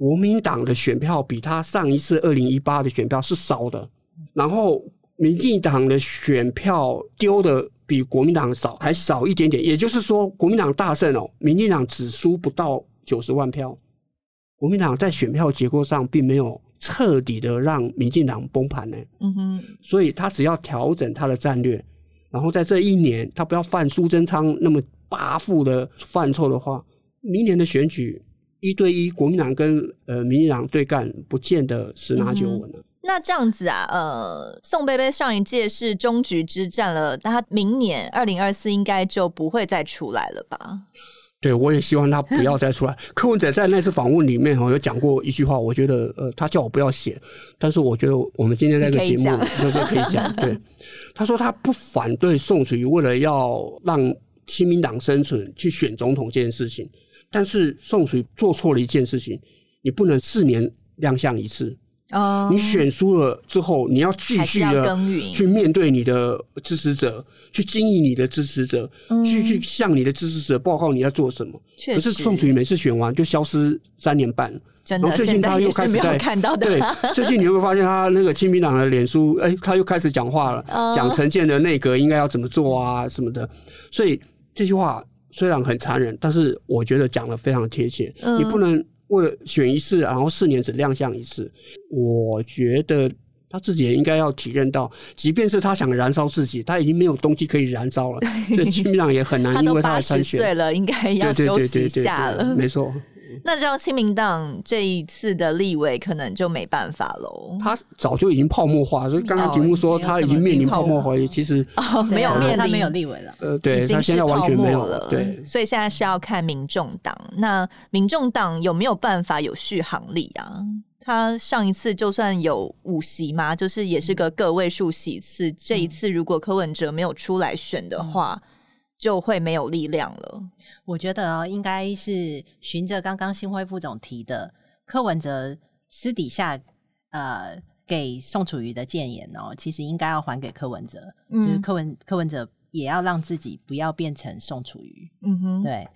S3: 国民党的选票比他上一次二零一八的选票是少的，然后民进党的选票丢的比国民党少，还少一点点。也就是说，国民党大胜哦，民进党只输不到九十万票。国民党在选票结构上并没有彻底的让民进党崩盘呢。嗯哼，所以他只要调整他的战略，然后在这一年他不要犯苏贞昌那么跋扈的犯错的话，明年的选举。一对一，国民党跟呃民进党对干，不见得十拿九稳了。嗯。
S2: 那这样子啊，呃，宋贝贝上一届是终局之战了，那他明年二零二四应该就不会再出来了吧？
S3: 对，我也希望他不要再出来。柯文哲在那次访问里面哦，有讲过一句话，我觉得呃，他叫我不要写，但是我觉得我们今天这个节目就是可以讲。对，他说他不反对宋楚瑜为了要让亲民党生存去选总统这件事情。但是宋楚瑜做错了一件事情，你不能四年亮相一次。哦，你选输了之后，你要继续的去面对你的支持者，去经营你的支持者，嗯、去去向你的支持者报告你要做什么。可是宋楚瑜每次选完就消失三年半，
S2: 真的。
S3: 然后最近他又开始在
S2: 看到的。
S3: 对，最近你会发现他那个亲民党的脸书，哎，他又开始讲话了，讲陈建的内阁应该要怎么做啊什么的。所以这句话。虽然很残忍，但是我觉得讲的非常贴切。嗯、你不能为了选一次，然后四年只亮相一次。我觉得他自己也应该要体认到，即便是他想燃烧自己，他已经没有东西可以燃烧了。对所以基本上也很难，因为他八十
S2: 岁了，应该要休息一下了。
S3: 没错。
S2: 那这样亲民党这一次的立委可能就没办法喽。
S3: 他早就已经泡沫化，所以刚刚节目说他已经面临泡沫化，其实
S2: 哦没有面临，
S4: 他没有立委了。
S3: 呃，对，他现在完全没有了。对，
S2: 所以现在是要看民众党。那民众党有没有办法有续航力啊？他上一次就算有五席嘛，就是也是个个位数席次。嗯、这一次如果柯文哲没有出来选的话，嗯、就会没有力量了。
S4: 我觉得哦，应该是循着刚刚新辉副总提的，柯文哲私底下呃给宋楚瑜的谏言哦，其实应该要还给柯文哲，嗯、就是柯文柯文哲也要让自己不要变成宋楚瑜。嗯哼，对，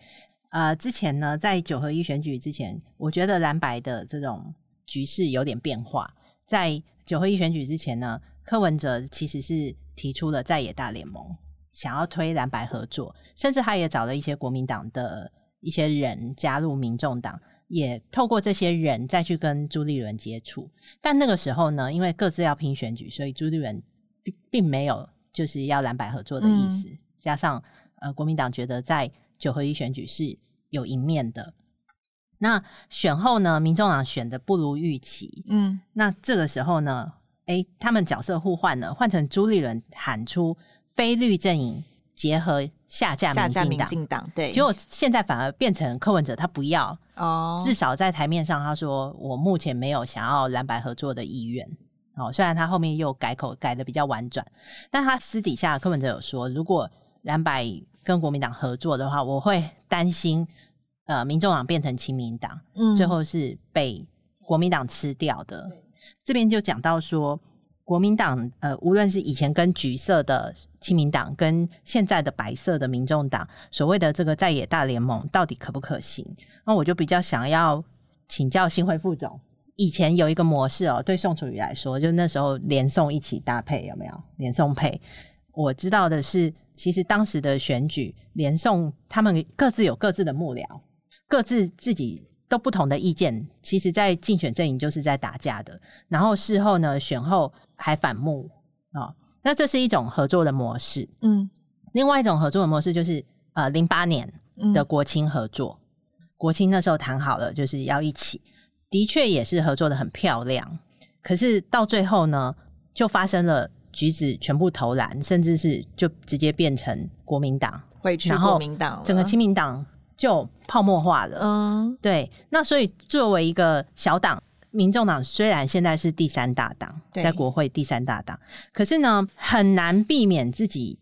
S4: 呃，之前呢，在九合一选举之前，我觉得蓝白的这种。局势有点变化，在九合一选举之前呢，柯文哲其实是提出了在野大联盟，想要推蓝白合作，甚至他也找了一些国民党的一些人加入民众党，也透过这些人再去跟朱立伦接触。但那个时候呢，因为各自要拼选举，所以朱立伦并并没有就是要蓝白合作的意思。嗯、加上呃，国民党觉得在九合一选举是有赢面的。那选后呢，民众党选的不如预期。嗯，那这个时候呢，哎、欸，他们角色互换了，换成朱立伦喊出非绿阵营结合下架民进党，对，结果现在反而变成柯文哲他不要哦，至少在台面上他说我目前没有想要蓝白合作的意愿。哦，虽然他后面又改口改的比较婉转，但他私底下柯文哲有说，如果蓝白跟国民党合作的话，我会担心。呃，民众党变成亲民党，嗯，最后是被国民党吃掉的。对这边就讲到说，国民党呃，无论是以前跟橘色的亲民党，跟现在的白色的民众党，所谓的这个在野大联盟，到底可不可行？那我就比较想要请教新会副总，以前有一个模式哦，对宋楚瑜来说，就那时候连宋一起搭配有没有？连宋配，我知道的是，其实当时的选举连宋他们各自有各自的幕僚。各自自己都不同的意见，其实，在竞选阵营就是在打架的。然后事后呢，选后还反目啊、哦，那这是一种合作的模式。嗯，另外一种合作的模式就是呃，零八年的国青合作，嗯、国青那时候谈好了，就是要一起，的确也是合作的很漂亮。可是到最后呢，就发生了橘子全部投蓝，甚至是就直接变成国民党，
S2: 回去国民党，
S4: 整个亲民党。就泡沫化了，嗯，对。那所以作为一个小党，民众党虽然现在是第三大党，在国会第三大党，可是呢，很难避免自己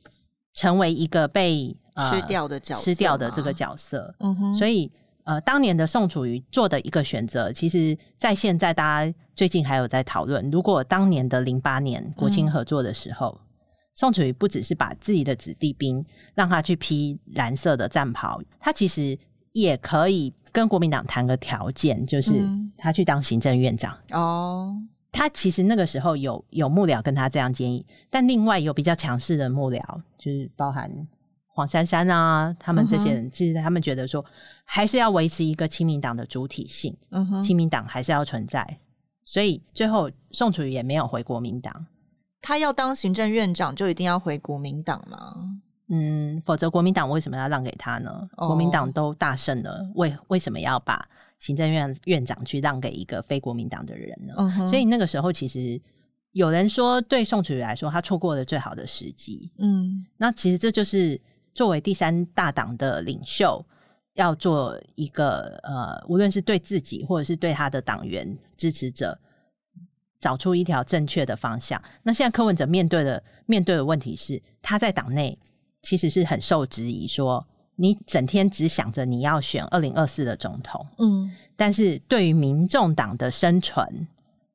S4: 成为一个被、呃、
S2: 吃掉的角色，
S4: 吃掉的这个角色。嗯哼。所以，呃，当年的宋楚瑜做的一个选择，其实，在现在大家最近还有在讨论，如果当年的零八年国青合作的时候。嗯宋楚瑜不只是把自己的子弟兵让他去披蓝色的战袍，他其实也可以跟国民党谈个条件，就是他去当行政院长。哦、嗯，他其实那个时候有有幕僚跟他这样建议，但另外有比较强势的幕僚，就是包含黄珊珊啊，他们这些人，嗯、其实他们觉得说还是要维持一个亲民党的主体性，亲民党还是要存在，所以最后宋楚瑜也没有回国民党。
S2: 他要当行政院长，就一定要回国民党吗？
S4: 嗯，否则国民党为什么要让给他呢？哦、国民党都大胜了，为为什么要把行政院院长去让给一个非国民党的人呢？嗯、所以那个时候，其实有人说，对宋楚瑜来说，他错过了最好的时机。嗯，那其实这就是作为第三大党的领袖，要做一个呃，无论是对自己，或者是对他的党员支持者。找出一条正确的方向。那现在柯文哲面对的面对的问题是，他在党内其实是很受质疑，说你整天只想着你要选二零二四的总统，嗯，但是对于民众党的生存，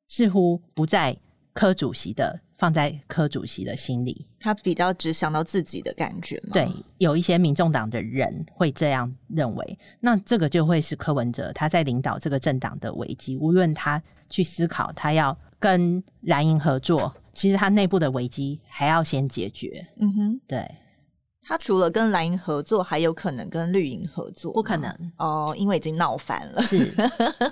S4: 似乎不在柯主席的放在柯主席的心里，
S2: 他比较只想到自己的感觉嘛。
S4: 对，有一些民众党的人会这样认为，那这个就会是柯文哲他在领导这个政党的危机。无论他去思考，他要。跟蓝营合作，其实他内部的危机还要先解决。嗯哼，对。
S2: 他除了跟蓝营合作，还有可能跟绿营合作？
S4: 不可能
S2: 哦，因为已经闹翻了。
S4: 是。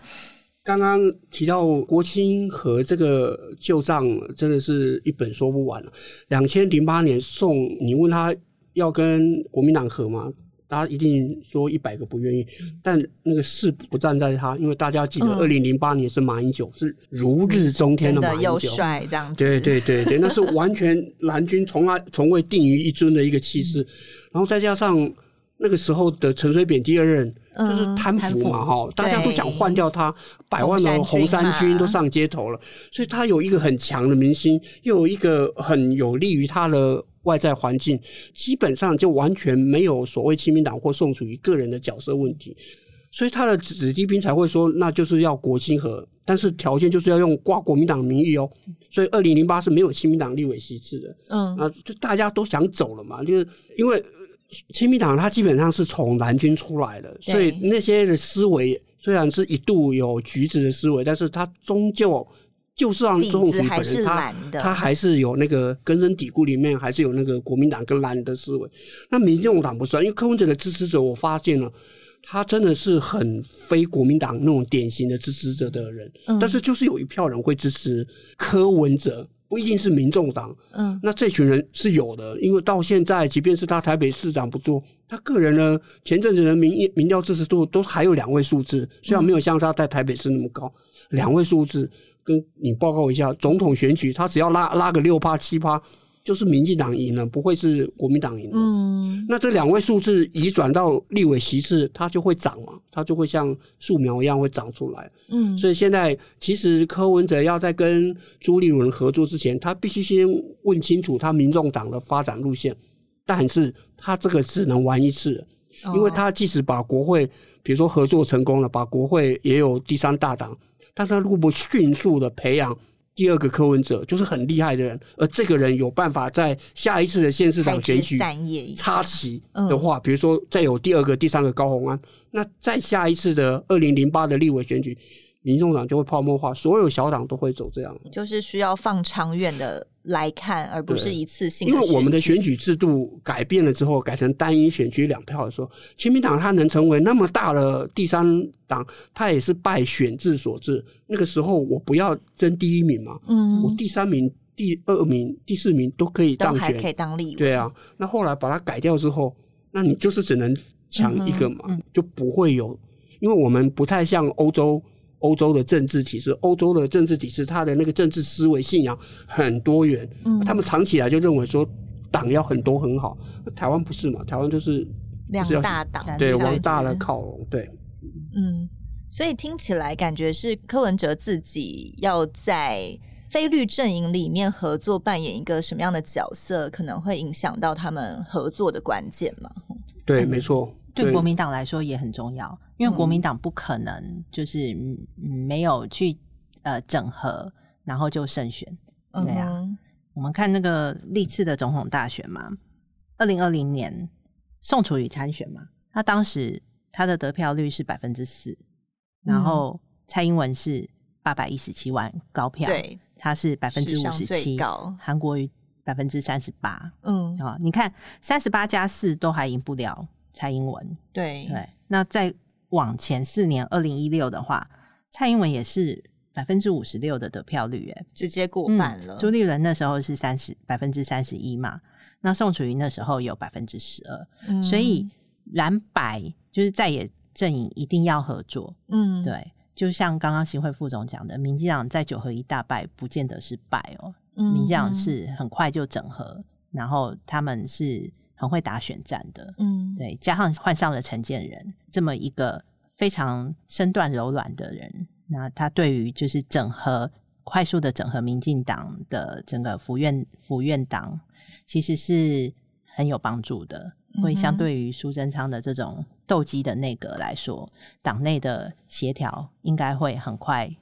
S3: 刚刚提到国青和这个旧账，真的是一本说不完了。两千零八年宋，你问他要跟国民党合吗？大家一定说一百个不愿意，但那个势不站在他，因为大家记得二零零八年是马英九，是如日中天的马英九，
S2: 又帅这样子。
S3: 对对对对，那是完全蓝军从来从未定于一尊的一个气势，然后再加上那个时候的陈水扁第二任就是贪腐嘛哈，大家都想换掉他，百万的红衫军都上街头了，所以他有一个很强的明星，又有一个很有利于他的。外在环境基本上就完全没有所谓亲民党或宋楚瑜个人的角色问题，所以他的子弟兵才会说，那就是要国亲和，但是条件就是要用挂国民党名义哦。所以二零零八是没有亲民党立委席次的，嗯啊，就大家都想走了嘛，就是因为亲民党他基本上是从蓝军出来的，所以那些的思维虽然是一度有橘子的思维，但是他终究。就是让总统本人他他还是有那个根深蒂固里面还是有那个国民党跟蓝的思维，那民众党不算，因为柯文哲的支持者我发现了，他真的是很非国民党那种典型的支持者的人，嗯，但是就是有一票人会支持柯文哲，不一定是民众党，嗯，那这群人是有的，因为到现在即便是他台北市长不多，他个人呢前阵子的民民调支持度都还有两位数字，虽然没有像他在台北市那么高，两位数字。跟你报告一下，总统选举他只要拉拉个六趴七趴，就是民进党赢了，不会是国民党赢了。嗯，那这两位数字移转到立委席次，它就会涨嘛，它就会像树苗一样会长出来。嗯，所以现在其实柯文哲要在跟朱立伦合作之前，他必须先问清楚他民众党的发展路线，但是他这个只能玩一次，因为他即使把国会，比如说合作成功了，把国会也有第三大党。但他如果不迅速的培养第二个柯文哲，就是很厉害的人，而这个人有办法在下一次的县市长选举插旗的话，比如说再有第二个、第三个高鸿安，那再下一次的二零零八的立委选举。民众党就会泡沫化，所有小党都会走这样，
S2: 就是需要放长远的来看，而不是一次性的。
S3: 因为我们的选举制度改变了之后，改成单一选区两票的时候，亲民党它能成为那么大的第三党，它也是拜选制所致。那个时候我不要争第一名嘛，嗯，我第三名、第二名、第四名都可以当
S2: 选，可以当立委。
S3: 对啊，那后来把它改掉之后，那你就是只能抢一个嘛，嗯嗯，就不会有，因为我们不太像欧洲。欧洲的政治体制，欧洲的政治体制，它的那个政治思维信仰很多元。嗯，他们长期以来就认为说党要很多很好。台湾不是嘛？台湾就是
S2: 两大党，
S3: 对，往大了靠拢。对，
S2: 嗯，所以听起来感觉是柯文哲自己要在非律阵营里面合作，扮演一个什么样的角色，可能会影响到他们合作的关键嘛？
S3: 对，没错。
S4: 对国民党来说也很重要，因为国民党不可能就是没有去呃整合，然后就胜选。对啊，嗯、我们看那个历次的总统大选嘛，二零二零年宋楚瑜参选嘛，他当时他的得票率是百分之四，然后蔡英文是八百一十七万高票，对，他是百分之五十七，韩国瑜百分之三十八。嗯，啊，你看三十八加四都还赢不了。蔡英文
S2: 对
S4: 对，那再往前四年，二零一六的话，蔡英文也是百分之五十六的得票率，哎，
S2: 直接过半了。
S4: 嗯、朱立伦那时候是三十百分之三十一嘛，那宋楚瑜那时候有百分之十二，所以蓝白就是在野阵营一定要合作。嗯，对，就像刚刚新会副总讲的，民进党在九合一大败，不见得是败哦，嗯、民进党是很快就整合，然后他们是。很会打选战的，嗯，对，加上换上了陈建仁这么一个非常身段柔软的人，那他对于就是整合快速的整合民进党的整个府院府院党，其实是很有帮助的。会相对于苏贞昌的这种斗鸡的内阁来说，党内的协调应该会很快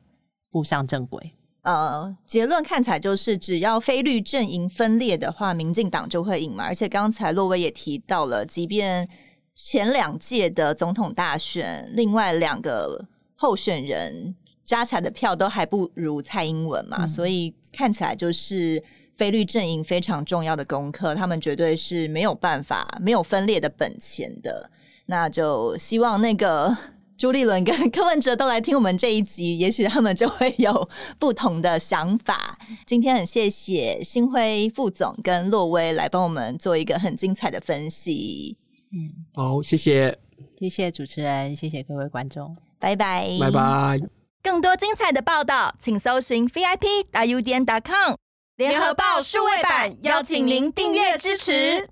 S4: 步上正轨。
S2: 呃，结论看起来就是，只要非绿阵营分裂的话，民进党就会赢嘛。而且刚才洛威也提到了，即便前两届的总统大选，另外两个候选人加起来的票都还不如蔡英文嘛，嗯、所以看起来就是非绿阵营非常重要的功课，他们绝对是没有办法没有分裂的本钱的。那就希望那个。朱立伦跟 柯文哲都来听我们这一集，也许他们就会有不同的想法。今天很谢谢新辉副总跟洛威来帮我们做一个很精彩的分析。
S3: 嗯，好，谢谢，
S4: 谢谢主持人，谢谢各位观众，
S2: 拜拜，
S3: 拜拜。
S2: 更多精彩的报道，请搜寻 VIP 大 U 点 .com 联合报数位版，邀请您订阅支持。